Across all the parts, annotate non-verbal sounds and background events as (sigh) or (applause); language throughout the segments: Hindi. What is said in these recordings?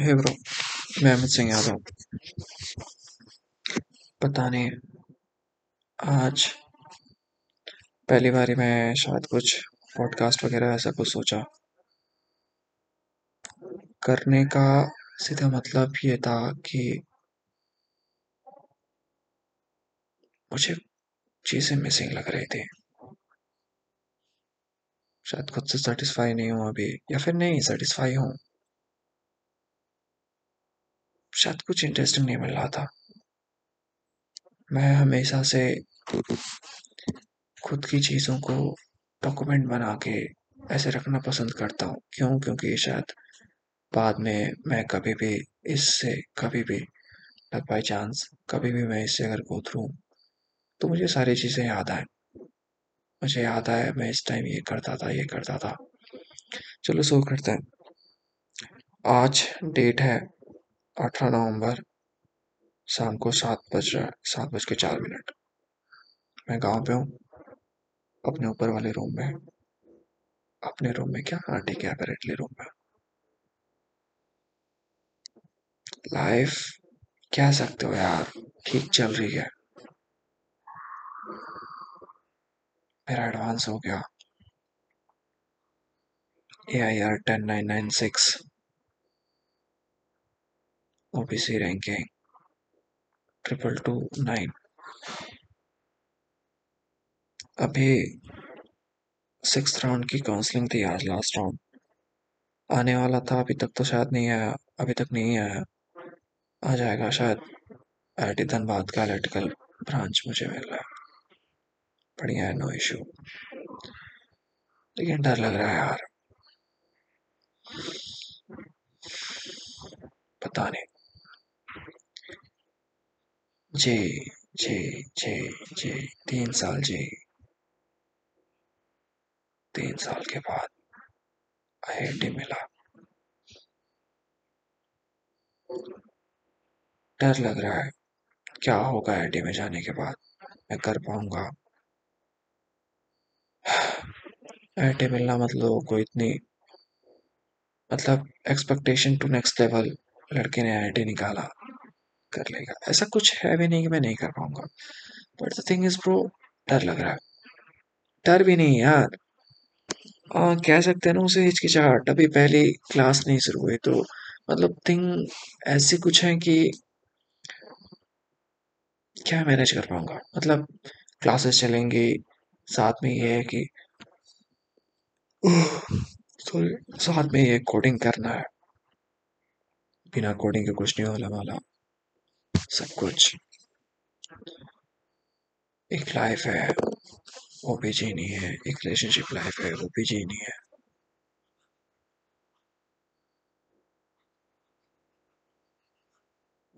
हे ब्रो। मैं अमित सिंह यादव। पता नहीं। आज पहली बारी मैं शायद कुछ पॉडकास्ट वगैरह ऐसा कुछ सोचा। करने का सीधा मतलब ये था कि मुझे चीज़ें मिसिंग लग रही थी। शायद खुद से सेटिस्फाई नहीं हूँ अभी, या फिर नहीं सेटिस्फाई हूँ। शायद कुछ इंटरेस्टिंग नहीं मिल रहा था। मैं हमेशा से खुद की चीज़ों को डॉक्यूमेंट बना के ऐसे रखना पसंद करता हूँ। क्यों? क्योंकि शायद बाद में मैं कभी भी इससे कभी भी लाइक बाई चांस कभी भी मैं इससे अगर गो तो मुझे सारी चीज़ें याद आए। मुझे याद आया मैं इस टाइम ये करता था, ये करता था। चलो सो करते हैं। आज डेट है अठारह नवंबर शाम को सात बज रहा है, सात बज के चार मिनट। मैं गाँव पे हूँ, अपने ऊपर वाले रूम में। अपने रूम में क्या? हाँ ठीक है रूम में। लाइफ कह सकते हो यार? ठीक चल रही है। मेरा एडवांस हो गया। A I R ten nine nine six. O B C ranking, triple two nine. अभी सिक्स राउंड की काउंसलिंग थी आज लास्ट राउंड आने वाला था, अभी तक तो शायद नहीं आया, अभी तक नहीं आया। आ जाएगा शायद, आई टी धनबाद का इलेक्ट्रिकल ब्रांच मुझे मिल रहा है। बढ़िया है नो इशू लेकिन डर लग रहा है यार। पता नहीं। जी जी जी जी, तीन साल, जी। तीन साल के बाद आईआईटी मिला। डर लग रहा है, क्या होगा आईआईटी में जाने के बाद? मैं कर पाऊँगा। (sighs) आईआईटी मिलना मतलब को इतनी मतलब एक्सपेक्टेशन टू नेक्स्ट लेवल लड़के ने आईआईटी निकाला। कर लेगा। ऐसा कुछ है भी नहीं कि मैं नहीं कर पाऊँगा। But the thing is bro डर लग रहा है। डर भी नहीं यार। आ, कह सकते हैं ना उसे हिचकिचाहट। अभी पहली क्लास नहीं शुरू हुई तो मतलब थिंग ऐसी कुछ है कि क्या मैनेज कर पाऊँगा? मतलब क्लासेस चलेंगी साथ में ये है कि सॉरी साथ में ये कोडिंग करना है। बिना कोडिंग के कुछ नहीं होने वाला। सब कुछ एक लाइफ है वो भी जीनी है, एक रिलेशनशिप लाइफ है वो भी जीनी है।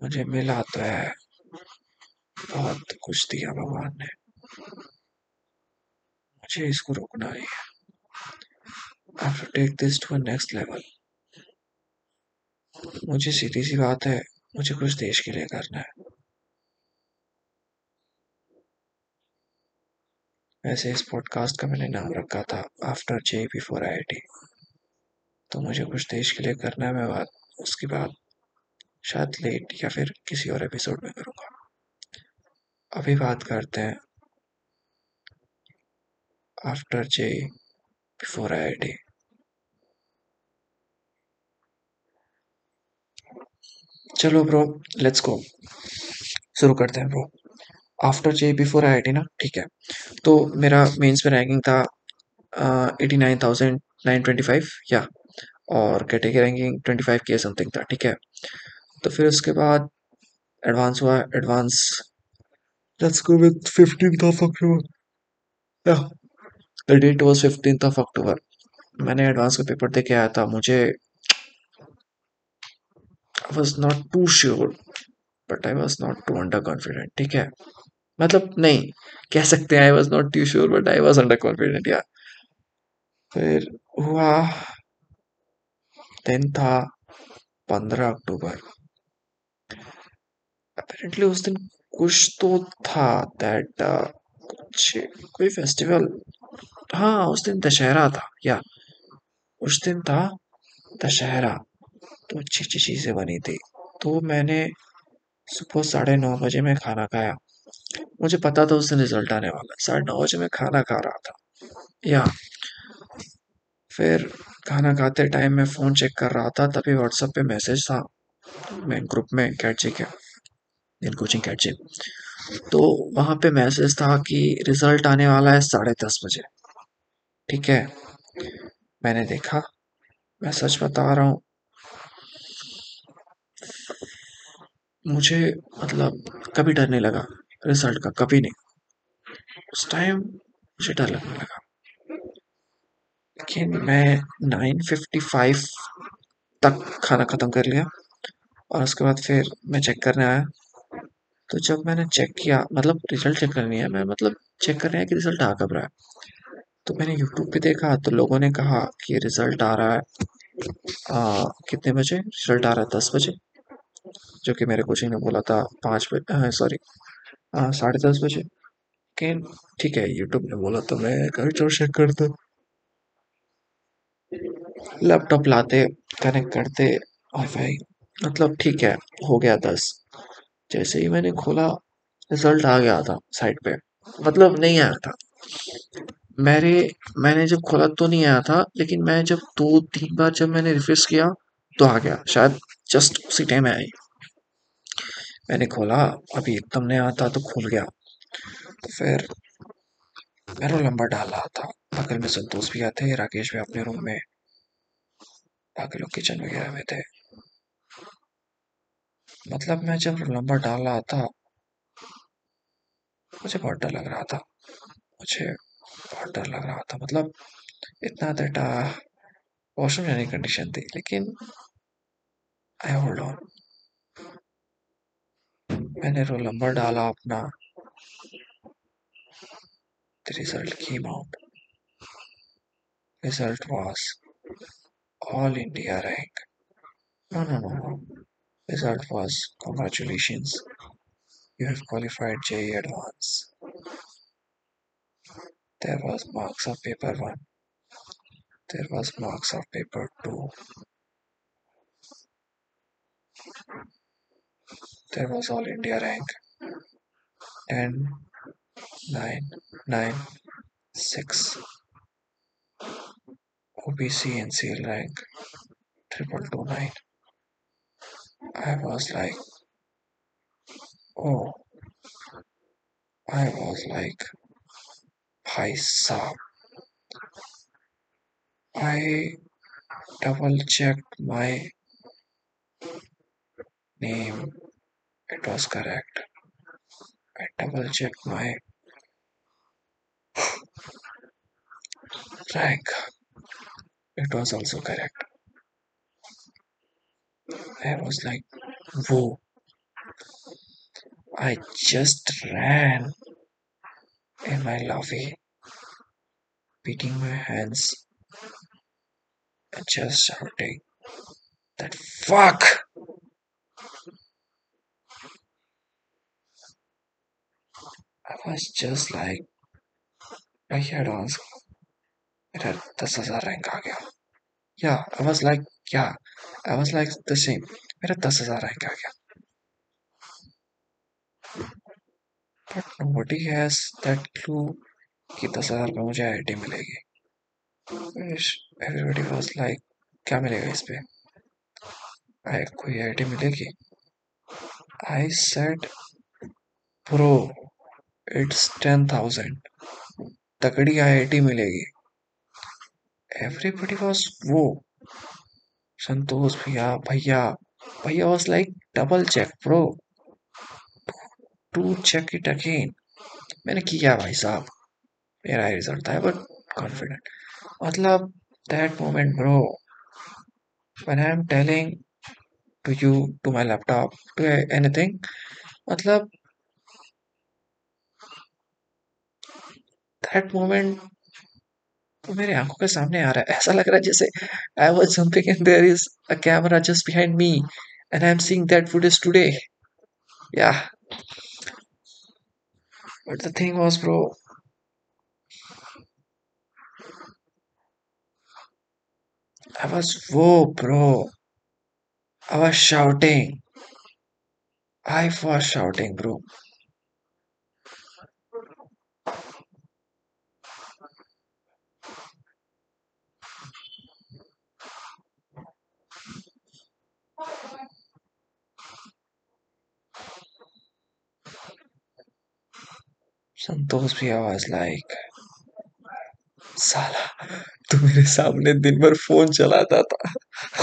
मुझे मिला तो है, बहुत कुछ दिया भगवान ने। मुझे इसको रोकना नहीं है। Have to take this to a मुझे सीधी सी बात है मुझे कुछ देश के लिए करना है। वैसे इस पॉडकास्ट का मैंने नाम रखा था आफ्टर जे बिफोर आई तो मुझे कुछ देश के लिए करना है, मैं बात उसकी बात शायद लेट या फिर किसी और एपिसोड में करूँगा। अभी बात करते हैं। आफ्टर जे बिफोर आई चलो ब्रो लेट्स गो शुरू करते हैं bro after J before I ना, ठीक है. तो मेरा मेंस में रैंकिंग था eighty nine thousand nine twenty five या. और कैटेगरी रैंकिंग ट्वेंटी फाइव के समथिंग था, ठीक है. तो फिर उसके बाद एडवांस हुआ advance let's go with fifteen of October the date was fifteen of October मैंने एडवांस का पेपर दे के आया था, मुझे I was not too sure but I was not too under confident ठीक है? मतलब नहीं कह सकते हैं I was not too sure but I was under confident या फिर हुआ दिन था पंद्रह अक्टूबर। अपेरेंटली उस दिन कुछ तो था दैट uh, कुछ कोई फेस्टिवल हाँ उस दिन दशहरा था या उस दिन था दशहरा। तो अच्छी अच्छी चीज़ें बनी थी। तो मैंने सुबह साढ़े नौ बजे मैं खाना खाया। मुझे पता था उस दिन रिज़ल्ट आने वाला। साढ़े नौ बजे मैं खाना खा रहा था। या, फिर खाना खाते टाइम मैं फ़ोन चेक कर रहा था। तभी व्हाट्सएप पे मैसेज था मैं ग्रुप में कैट के दिन कोचिंग कैट तो वहाँ पे मैसेज था कि रिज़ल्ट आने वाला है साढ़े दस बजे। ठीक है? मैंने देखा, मैं सच बता रहा हूँ मुझे मतलब कभी डर नहीं लगा रिज़ल्ट का कभी नहीं। उस टाइम मुझे डर लगने लगा। लेकिन मैं नाइन फिफ्टी फाइव तक खाना ख़त्म कर लिया और उसके बाद फिर मैं चेक करने आया। तो जब मैंने चेक किया मतलब रिज़ल्ट चेक करनी है मैं मतलब चेक कर रहे हैं कि रिज़ल्ट आ कब रहा है। तो मैंने यूट्यूब पे देखा तो लोगों ने कहा कि रिज़ल्ट आ रहा है आ, कितने बजे? रिज़ल्ट आ रहा है दस बजे। जो कि मेरे कोचिंग ने बोला था पाँच बजे सॉरी साढ़े दस बजे। लेकिन ठीक है यूट्यूब ने बोला तो मैं घर चलो चेक करता लैपटॉप लाते कनेक्ट करते वाईफाई मतलब ठीक है, हो गया दस। जैसे ही मैंने खोला रिज़ल्ट आ गया था साइड पे। मतलब नहीं आया था। मेरे मैंने जब खोला तो नहीं आया था, लेकिन मैं जब दो, तीन बार जब मैंने रिफ्रेश किया तो आ गया। शायद जस्ट उसी टाइम आई। मैंने खोला, अभी एकदम नहीं आता तो खुल गया। तो फिर मैं रोल नंबर डाल रहा था। बगल में संतोष भी आते, राकेश भी अपने रूम में। बाकी लोग किचन वगैरह में थे। मतलब मैं जब नंबर डाल रहा था, मुझे बहुत डर लग रहा था। मुझे बहुत डर लग रहा था। मतलब इतना डेटा वॉशरूम जाने की कंडीशन थी, लेकिन आई होल्ड ऑन मैंने रोल नंबर डाला अपना the result came out result was all india rank no no no no result was congratulations you have qualified JE advance there was marks of paper 1 there was marks of paper 2 there was all india rank. 10 9 9 6 obc and seal rank triple two nine. I was like oh i was like hi saab. I double checked my name. It was correct. I double checked my rank it was also correct. I was like whoa. I just ran in my lobby beating my hands and just shouting that fuck I was just like भैया डांस मेरा दस हज़ार रैंक आ गया या I was like yeah I was like the same मेरा दस हज़ार रैंक आ गया but nobody has that clue कि दस हज़ार पे मुझे ID मिलेगी। एवरीबडी वाज लाइक क्या मिलेगा इस पे? आई कोई आई मिलेगी? I said bro it's ten thousand तगड़ी आईआईटी मिलेगी. एवरीबडी वाज वो संतोष भैया भैया भैया was like double check bro to check it again मैंने किया भाई साहब। मेरा ही रिज़ल्ट था बट कॉन्फिडेंट मतलब that moment bro when I am telling to you, to my laptop, to anything. मतलब दैट मोमेंट मेरे आँखों के सामने आ रहा है। ऐसा लग रहा है जैसे I was jumping and there is a camera just behind me and I am seeing that footage today yeah but the thing was bro I was, whoa, bro. I was shouting. I was shouting, bro. Santosh भी आवाज़ लाइक साला तू मेरे सामने दिन भर फ़ोन चलाता था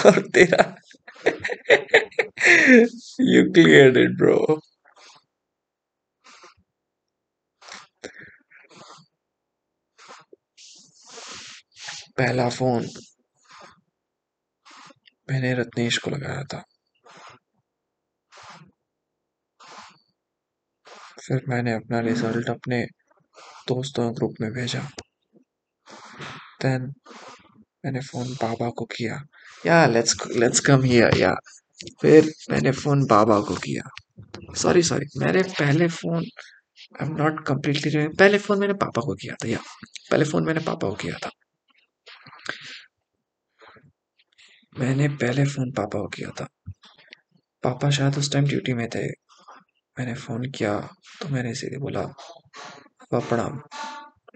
और तेरा यू क्लियर्ड इट ब्रो पहला फ़ोन मैंने रत्नेश को लगाया था। फिर मैंने अपना रिज़ल्ट अपने दोस्तों ग्रुप में भेजा। देन मैंने फ़ोन बाबा को किया। या लेट्स लेट्स कम हियर या फिर मैंने फ़ोन बाबा को किया। सॉरी सॉरी मैंने पहले phone I am not completely पहले फ़ोन मैंने पापा को किया था या पहले फ़ोन मैंने पापा को किया था। मैंने पहले फ़ोन पापा को किया था। पापा शायद उस टाइम ड्यूटी में थे। मैंने फ़ोन किया तो मैंने सीधे बोला प्रणाम।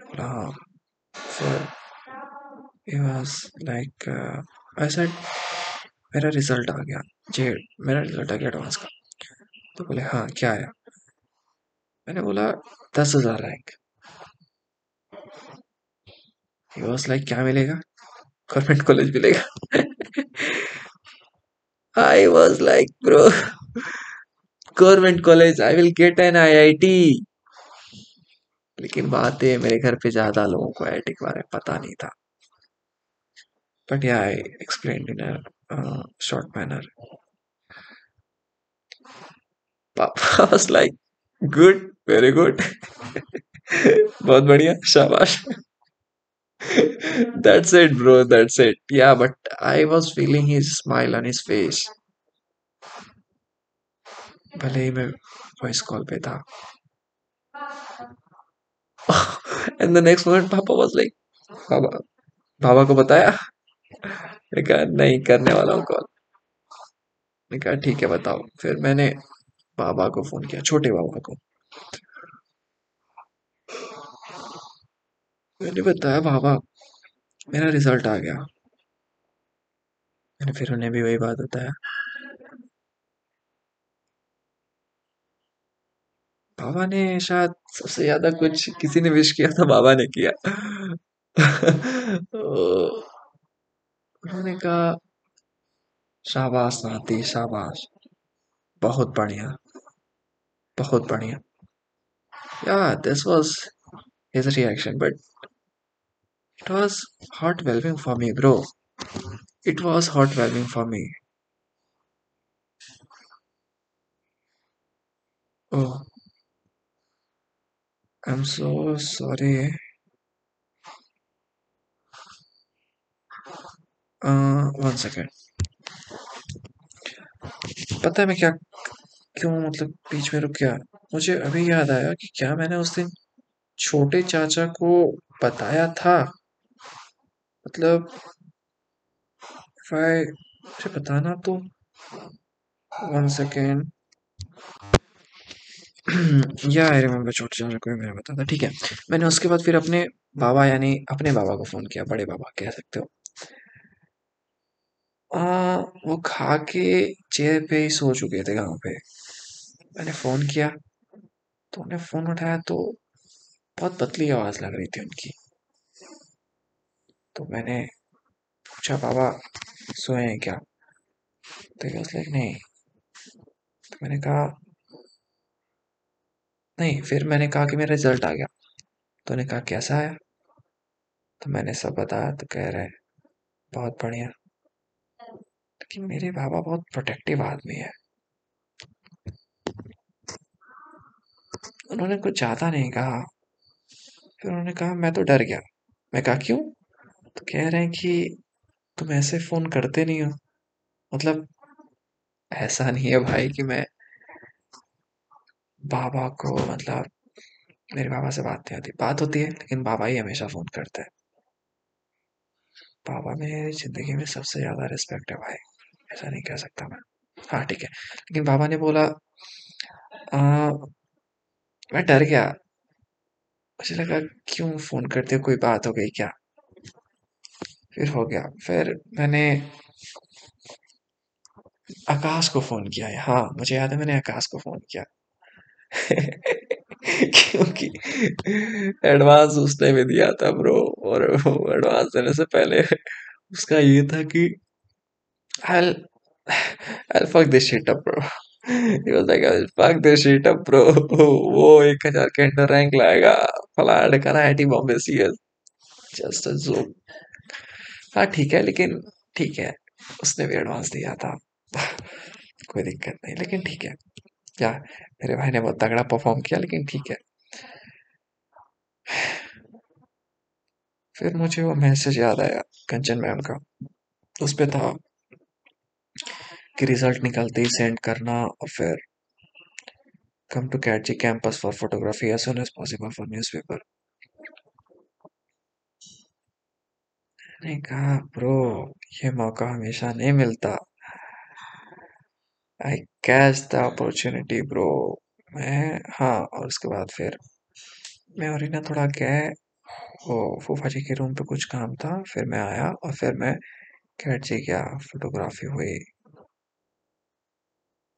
बोला हाँ फिर it was like uh, Said, मेरा रिज़ल्ट आ गया। जे, मेरा रिज़ल्ट आ गया एडवांस का। तो बोले हाँ क्या आया मैंने बोला, दस हज़ार रैंक वाज लाइक क्या मिलेगा? गवर्नमेंट कॉलेज मिलेगा? I was like bro government college I will get an IIT लेकिन बात है, मेरे घर पे ज़्यादा लोगों को आईआईटी के बारे में पता नहीं था। But yeah, I explained in a uh, short manner. Papa (laughs) was like, good, very good. (laughs) बहुत बढ़िया शाबाश (laughs) that's it bro that's it yeah but i was feeling his smile on his face भले ही मैं वॉइस कॉल पे था एंड द नेक्स्ट मोमेंट पापा वाज लाइक बाबा बाबा को बताया मैंने कहा, नहीं, करने वाला हूँ कॉल। मैंने कहा, ठीक है, बताओ। फिर मैंने बाबा को फ़ोन किया, छोटे बाबा को। मैंने बताया, बाबा, मेरा रिज़ल्ट आ गया। मैंने फिर उन्हें भी वही बात बताया। बाबा ने शायद सबसे ज़्यादा कुछ किसी ने विश किया था, बाबा ने किया। (laughs) उन्होंने कहा शाबाश नाती, शाबाश। बहुत बढ़िया बहुत बढ़िया। Yeah this was his reaction but it was heart whelming for me bro it was heart whelming for me oh i'm so sorry. One second पता है मैं क्या, क्यों मतलब बीच में रुक गया? मुझे अभी याद आया कि क्या मैंने उस दिन छोटे चाचा को बताया था? मतलब मुझे बताना तो वन सेकेंड या आई रिमेम्बर छोटे चाचा को मैंने बताया था, ठीक है। मैंने उसके बाद फिर अपने बाबा, यानी अपने बाबा को फ़ोन किया, बड़े बाबा कह सकते हो। आ, वो खा के चेयर पे ही सो चुके थे गाँव पे। मैंने फ़ोन किया तो उन्हें फ़ोन उठाया तो बहुत पतली आवाज़ लग रही थी उनकी। तो मैंने पूछा बाबा सोए हैं क्या? तो लाइक नहीं तो मैंने कहा नहीं फिर मैंने कहा कि मेरा रिज़ल्ट आ गया। तो उन्हें कहा कैसा आया? तो मैंने सब बताया तो कह रहे बहुत बढ़िया। लेकिन मेरे बाबा बहुत प्रोटेक्टिव आदमी है। उन्होंने कुछ ज़्यादा नहीं कहा। फिर उन्होंने कहा, मैं तो डर गया। मैं कहा, क्यों? तो कह रहे हैं कि, तुम ऐसे फ़ोन करते नहीं हो। मतलब ऐसा नहीं है भाई कि मैं बाबा को मतलब मेरे बाबा से बात नहीं होती। बात होती है, लेकिन बाबा ही हमेशा फ़ोन करते हैं। बाबा मेरी ज़िंदगी में सबसे ज़्यादा रिस्पेक्ट है भाई। ऐसा नहीं कह सकता मैं। हाँ ठीक है। लेकिन बाबा ने बोला आ, मैं डर गया। मुझे लगा क्यों फ़ोन करते कोई बात हो गई क्या? फिर हो गया। फिर मैंने आकाश को फ़ोन किया। हाँ मुझे याद है मैंने आकाश को फ़ोन किया। (laughs) क्योंकि एडवांस उसने भी दिया था ब्रो। और एडवांस देने से पहले उसका ये था कि I'll I'll fuck this shit up, bro. He was like, I'll fuck this shit up, bro. (laughs) वो एक हज़ार के अंडर रैंक लाएगा। फलाड करा T Bombay C S just joke हाँ ठीक है, लेकिन ठीक है। उसने भी एडवांस दिया था। कोई दिक्कत नहीं, लेकिन ठीक है। क्या मेरे भाई ने बहुत तगड़ा परफॉर्म किया, लेकिन ठीक है। फिर मुझे वो मैसेज याद आया, कंचन मैम का। उस पे था। कि रिज़ल्ट निकलते ही सेंड करना और फिर कम टू कैट जी campus for photography as soon as possible for newspaper मैंने कहा, ब्रो, ये मौका हमेशा नहीं मिलता. I catch the opportunity bro. मैं हाँ और उसके बाद फिर मैं और ना थोड़ा गए। वो फूफा जी के रूम पे कुछ काम था, फिर मैं आया और फिर मैं कैट जी गया फोटोग्राफी हुई।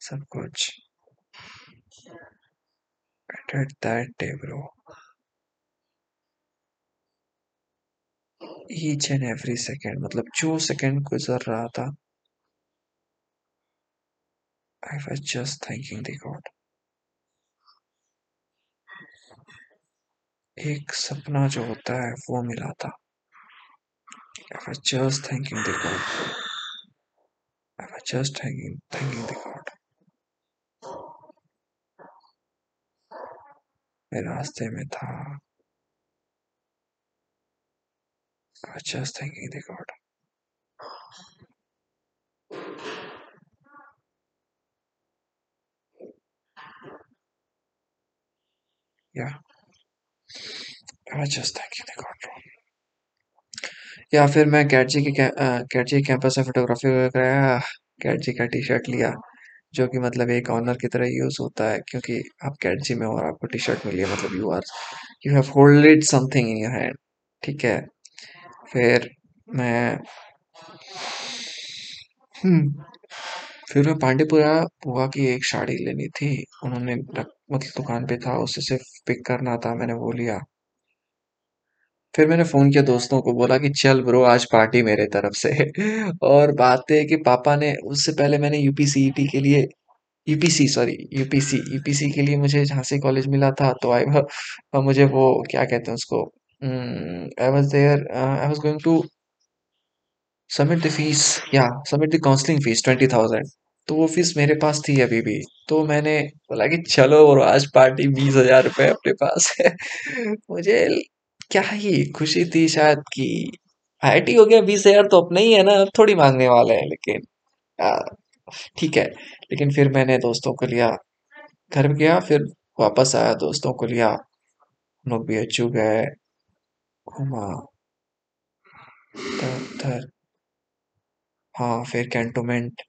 सब कुछ। at that day bro each and every second मतलब जो सेकेंड गुजर रहा था। I was just thinking the god एक सपना जो होता है वो मिला था। I was just thinking the god I was just thinking thinking the god मैं रास्ते में था जस्ट थिंकिंग द गॉड या गॉड या फिर मैं कैट जी के कैट कैंपस में फोटोग्राफी कराया। कैट जी का टी शर्ट लिया। जो कि मतलब एक ऑनर की तरह यूज़ होता है, क्योंकि आप कैट में हो और आपको टी शर्ट मिली है मतलब you are you have holded something in your hand ठीक है? फिर मैं हम्म फिर मैं पांडेपुरा बुआ की एक साड़ी लेनी थी, उन्होंने मतलब दुकान पे था, उसे सिर्फ़ पिक करना था, मैंने वो लिया। फिर मैंने फ़ोन किया दोस्तों को, बोला कि चल ब्रो, आज पार्टी मेरे तरफ़ से। (laughs) और बात है कि पापा ने, उससे पहले मैंने यूपीसीईटी के लिए यूपीसी सॉरी यूपीसी यूपीसी के लिए मुझे झांसी कॉलेज मिला था तो आई मुझे वो, क्या कहते हैं उसको I was there I was going to submit the fees या submit the counselling fees twenty thousand तो वो फ़ीस मेरे पास थी अभी भी। तो मैंने बोला कि चलो और आज पार्टी बीस हज़ार रुपये अपने पास है। (laughs) मुझे क्या ही खुशी थी शायद कि आईआईटी हो गया, बीस हज़ार तो अपने ही है ना थोड़ी मांगने वाले हैं, लेकिन ठीक है। लेकिन फिर मैंने दोस्तों को लिया, घर गया, फिर वापस आया, दोस्तों को लिया हम लोग भी अचू गए घूमा। उधर। हाँ फिर कैंटोमेंट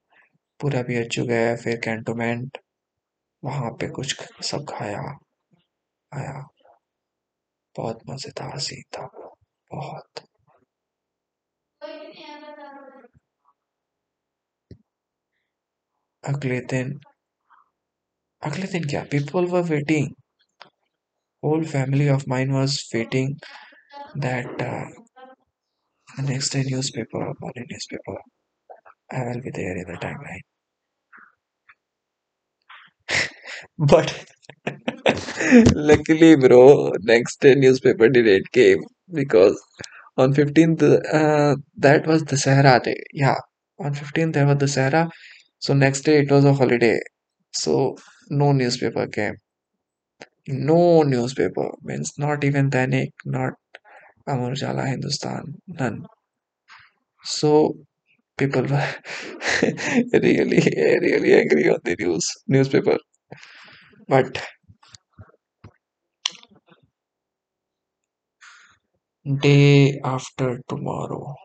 पूरा भी अचू गए फिर कैंटोमेंट वहाँ पे कुछ सब खाया, आया। बहुत मज़ेदार सीन था बहुत। अगले दिन अगले दिन क्या? People were waiting whole family of mind was waiting that next day newspaper morning newspaper I will be there in the timeline but luckily, bro, next day newspaper didn't came because on 15th uh, that was the Sahara day. Yeah, on 15th there was the Sahara. So next day it was a holiday. So no newspaper came. No newspaper means not even Dainik, not Amar Ujala Hindustan, none. So people were (laughs) really really angry on the news newspaper. But day after tomorrow,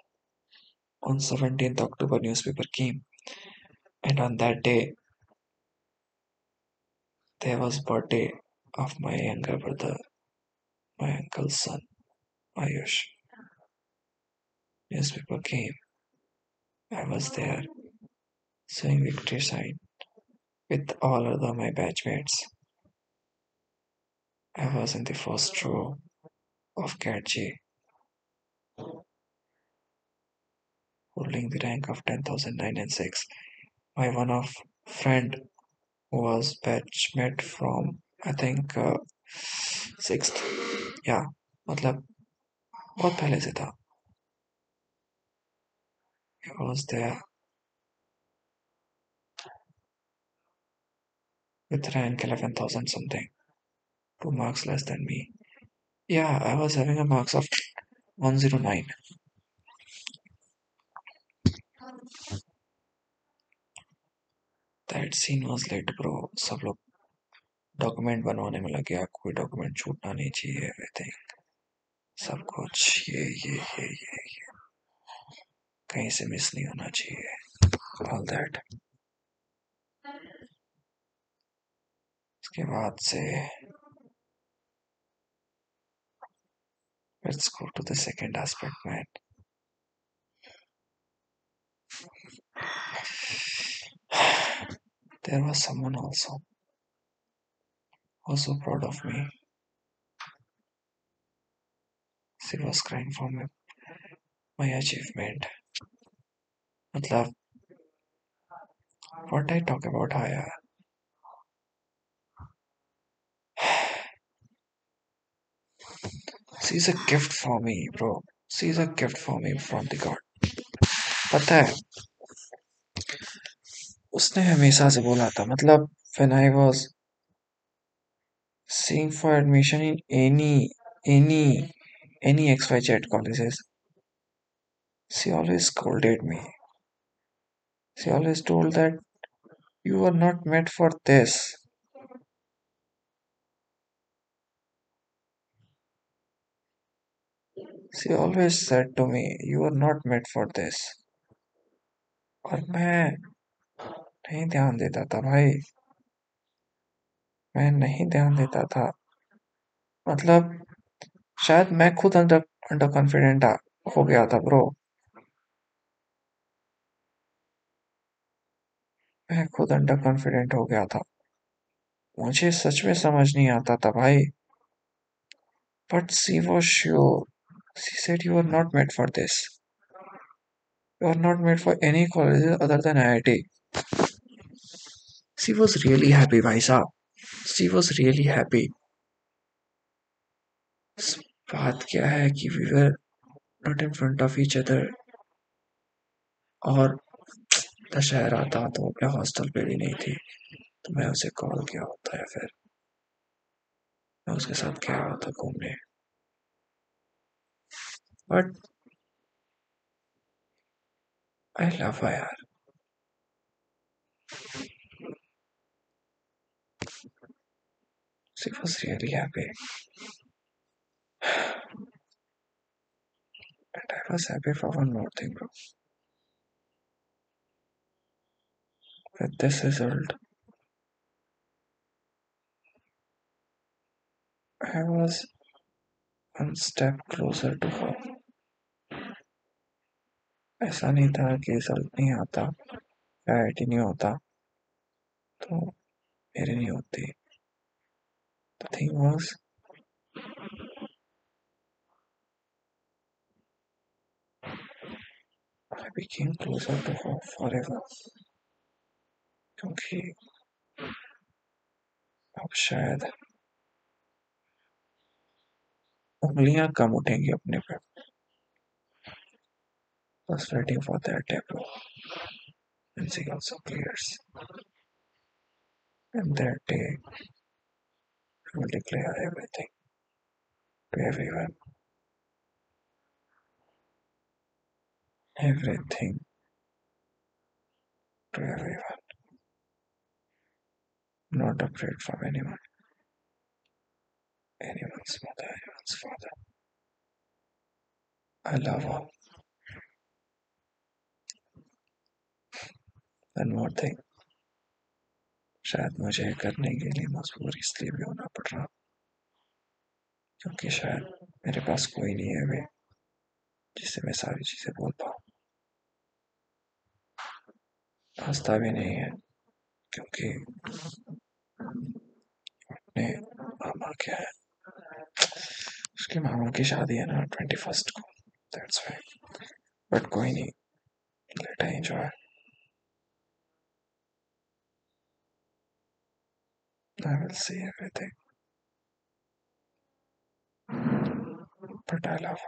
on 17th October, newspaper came, And on that day, there was birthday of my younger brother, my uncle's son, Ayush. Newspaper came. I was there, showing victory sign with all other my batchmates. I was in the first row of Cat G, holding the rank of 10,006. My one of friend who was batchmate from I think uh, sixth या मतलब बहुत पहले से था He was there with rank 11,000 something, Two marks less than me. Yeah, I was having a marks of 109. That scene was lit, bro. सब लोग डॉक्यूमेंट बनवाने में लगे कोई डॉक्यूमेंट छूटना नहीं चाहिए एवरीथिंग सब कुछ ये ये ये ये ये कहीं से मिस नहीं होना चाहिए ऑल दैट उसके बाद से Let's go to the second aspect, man. (sighs) There was someone also, also proud of me. She was crying for my, my achievement. love what I talk about, higher she's a gift for me bro she's a gift for me from the God पता है उसने हमेशा से बोला था मतलब when I was seeing for admission in any any any XYZ colleges she always scolded me she always told that you are not meant for this she always said to me, you are not meant for this. और मैं नहीं ध्यान देता था भाई। मैं नहीं ध्यान देता था। मतलब शायद मैं खुद अंडर अंडर कॉन्फिडेंट हो गया था ब्रो मैं खुद अंडर कॉन्फिडेंट हो गया था। मुझे सच में समझ नहीं आता था भाई। But she was sure are not made for this you are not made for any college other than I I T she was really happy भाई साहब सी वॉज़ रियली हैप्पी बात क्या है कि we were not in front of each other और दशहरा था तो अपने हॉस्टल पे भी नहीं थी। तो मैं उसे कॉल किया होता है फिर। मैं उसके साथ गया होता घूमने। but I love IR. She was really happy. And I was happy for one more thing, bro. With this result, I was one step closer to her. ऐसा नहीं था कि रिज़ल्ट नहीं आता आई नहीं होता तो मेरी नहीं होती thing was, I became closer to her forever. क्योंकि अब शायद उंगलियाँ कम उठेंगी अपने पे was waiting for their and Music also clears. And that day, I will declare everything to everyone. Everything to everyone. Not afraid from anyone. Anyone's mother, anyone's father. I love all. One more thing शायद मुझे करने के लिए मजबूर इसलिए भी होना पड़ रहा। क्योंकि शायद मेरे पास कोई नहीं है वे जिससे मैं सारी चीज़ें बोल पाऊँ। हंसता भी नहीं है, क्योंकि अपने मामा क्या है। उसके मामा की शादी है ना, ट्वेंटी फ़र्स्ट को। दैट्स वाई बट कोई नहीं। Let I enjoy I will see everything. But I love.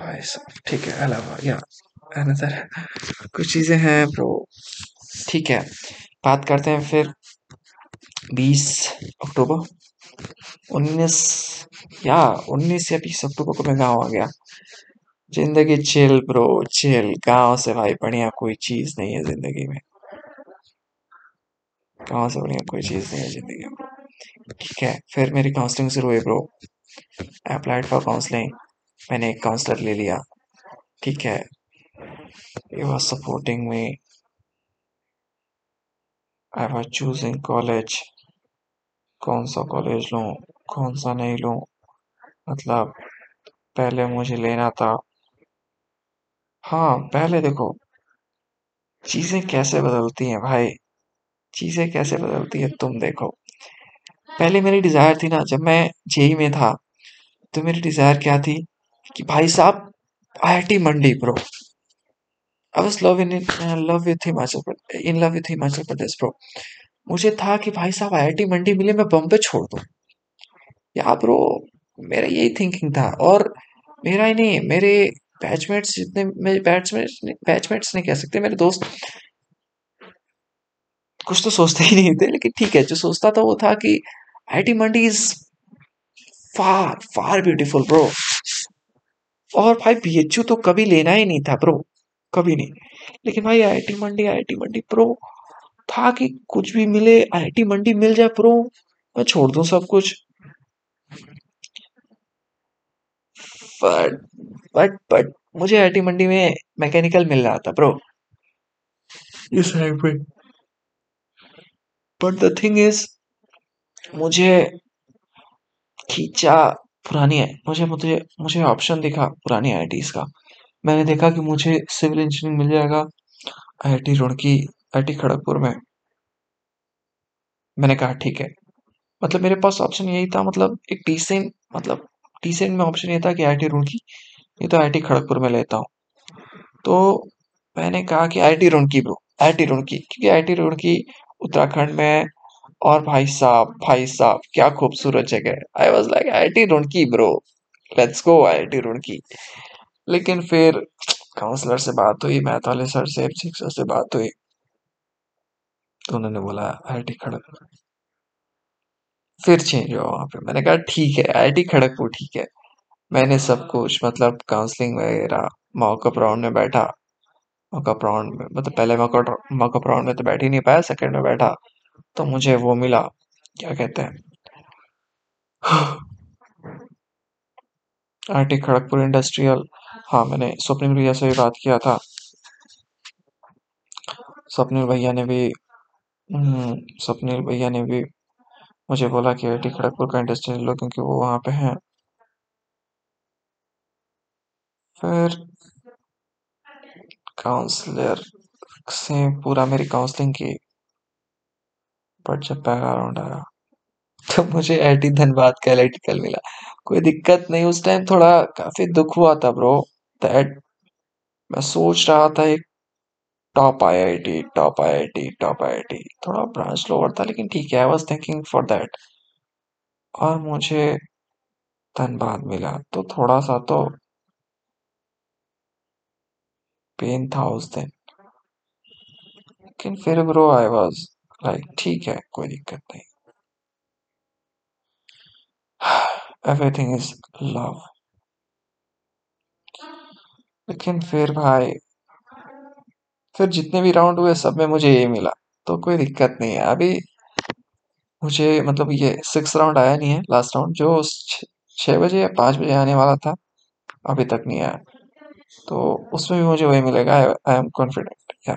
भाई साहब, ठीक है her. Yeah. Another कुछ चीज़ें हैं, ब्रो ठीक है, बात करते हैं फिर 20 अक्टूबर 19 या 19 या 20 अक्टूबर को मैं गाँव आ गया ज़िंदगी चिल ब्रो चिल गाँव से भाई, बढ़िया कोई चीज़ नहीं है ज़िंदगी में गाँव से बढ़िया कोई चीज़ नहीं है ज़िंदगी में। ठीक है, फिर मेरी काउंसलिंग शुरू हुई ब्रो अप्लाइड फॉर काउंसलिंग मैंने एक काउंसलर ले लिया। ठीक है। He was supporting me. I was choosing college कौन सा कॉलेज लूँ, कौन सा नहीं लूँ? मतलब पहले मुझे लेना था। हाँ पहले देखो, चीज़ें कैसे बदलती हैं भाई? चीज़ें कैसे बदलती है तुम देखो। पहले मेरी डिज़ायर थी ना जब मैं जेई में था तो मेरी डिज़ायर क्या थी कि भाई साहब IIT Mandi bro I was love in love with Himachal in love with Himachal Pradesh bro मुझे था कि भाई साहब आईआईटी मंडी मिले मैं बॉम्बे छोड़ दूँ। या ब्रो मेरा यही थिंकिंग था और मेरा ही नहीं मेरे बैचमेट्स जितने मेरे बैचमेट्स बैचमेट्स नहीं कह सकते मेरे दोस्त कुछ तो सोचते ही नहीं थे, लेकिन ठीक है, जो सोचता था वो था कि IT Mandi is far far beautiful bro. और भाई बीएचयू तो कभी लेना ही नहीं था ब्रो, कभी नहीं। लेकिन भाई, I T Mandi IT Mandi bro था कि कुछ भी मिले, आई टी मंडी मिल जाए प्रो मैं छोड़ दूँ सब कुछ। बट बट बट, मुझे आई टी मंडी में मैकेनिकल मिल रहा था ब्रो। इस टाइम पे। बट द थिंग इज़ मुझे खींचा पुरानी है मुझे मुझे मुझे ऑप्शन दिखा पुरानी आई का। मैंने देखा कि मुझे सिविल इंजीनियरिंग मिल जाएगा I I T Roorkee I T Kharagpur में। मैंने कहा, ठीक है। मतलब मेरे पास ऑप्शन यही था मतलब एक डिसेंट मतलब डिसेंट में ऑप्शन ये था कि आई टी रुड़की ये तो आई टी खड़गपुर में लेता हूँ। तो मैंने कहा कि I T Roorkee bro I I T Roorkee, क्योंकि आई टी रुड़की उत्तराखंड में और भाई साहब भाई साहब, क्या खूबसूरत जगह I was like I T Roorkee bro let's go I T Roorkee. लेकिन फिर काउंसलर से बात हुई मैथ वाले सर से सर से बात हुई। तो उन्होंने बोला आई आई टी खड़गपुर। फिर चेंज हुआ वहाँ पे। मैंने कहा, ठीक है आई टी खड़गपुर ठीक है। मैंने सब कुछ मतलब काउंसलिंग वगैरह मॉकअप राउंड में बैठा। मॉकअप राउंड में। मतलब पहले मॉकअप राउंड में तो बैठ ही नहीं पाया सेकंड में बैठा तो मुझे वो मिला। क्या कहते हैं? (sighs) आई टी खड़गपुर इंडस्ट्रियल हाँ मैंने स्वप्निल भैया से भी बात किया था। स्वप्निल भैया ने भी हम्म, स्वप्निल भैया ने भी मुझे बोला कि आई टी खड़गपुर का इंडस्ट्रियल लो क्योंकि वो वहाँ पे हैं। फिर काउंसलर से पूरा मेरी काउंसलिंग की बट जब पहला राउंड आया तो मुझे आई टी धनबाद का एलिटिकल मिला। कोई दिक्कत नहीं, उस टाइम थोड़ा काफ़ी दुख हुआ था ब्रो दैट मैं सोच रहा था एक top IIT top IIT top IIT थोड़ा ब्रांच लोअर था, लेकिन ठीक है I was thinking for that और मुझे धनबाद मिला तो थोड़ा सा तो पेन था उस दिन लेकिन फिर ब्रो आई वाज लाइक ठीक है, कोई दिक्कत नहीं। एवरीथिंग इज़ लव लेकिन फिर भाई, फिर जितने भी राउंड हुए, सब में मुझे ये मिला। तो कोई दिक्कत नहीं है। अभी मुझे मतलब ये सिक्स राउंड आया नहीं है लास्ट राउंड जो छः बजे या पाँच बजे आने वाला था, अभी तक नहीं आया। तो उसमें भी मुझे वही मिलेगा आई एम कॉन्फिडेंट या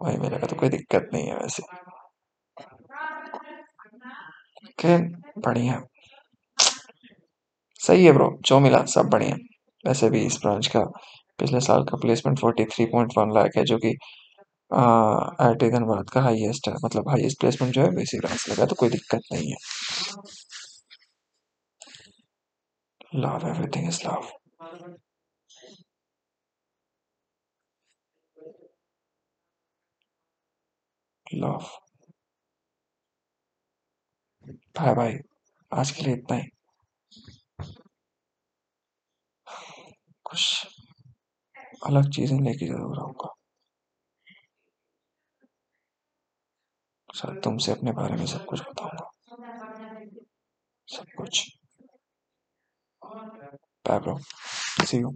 वही मिलेगा तो कोई दिक्कत नहीं है वैसे। लेकिन बढ़िया। सही है ब्रो जो मिला सब बढ़िया। वैसे भी इस ब्रांच का पिछले साल का placement forty three point one lakh है, जो कि आई टी धनबाद का हाईएस्ट है। मतलब हाईएस्ट प्लेसमेंट जो है, वैसी ब्रांच लगा तो कोई दिक्कत नहीं है। Love everything is love. Love bye bye. आज के लिए इतना ही। कुछ अलग चीज़ें लेके ज़रूर आऊँगा। शायद तुमसे अपने बारे में सब कुछ बताऊँगा। सब कुछ। Bye bro C you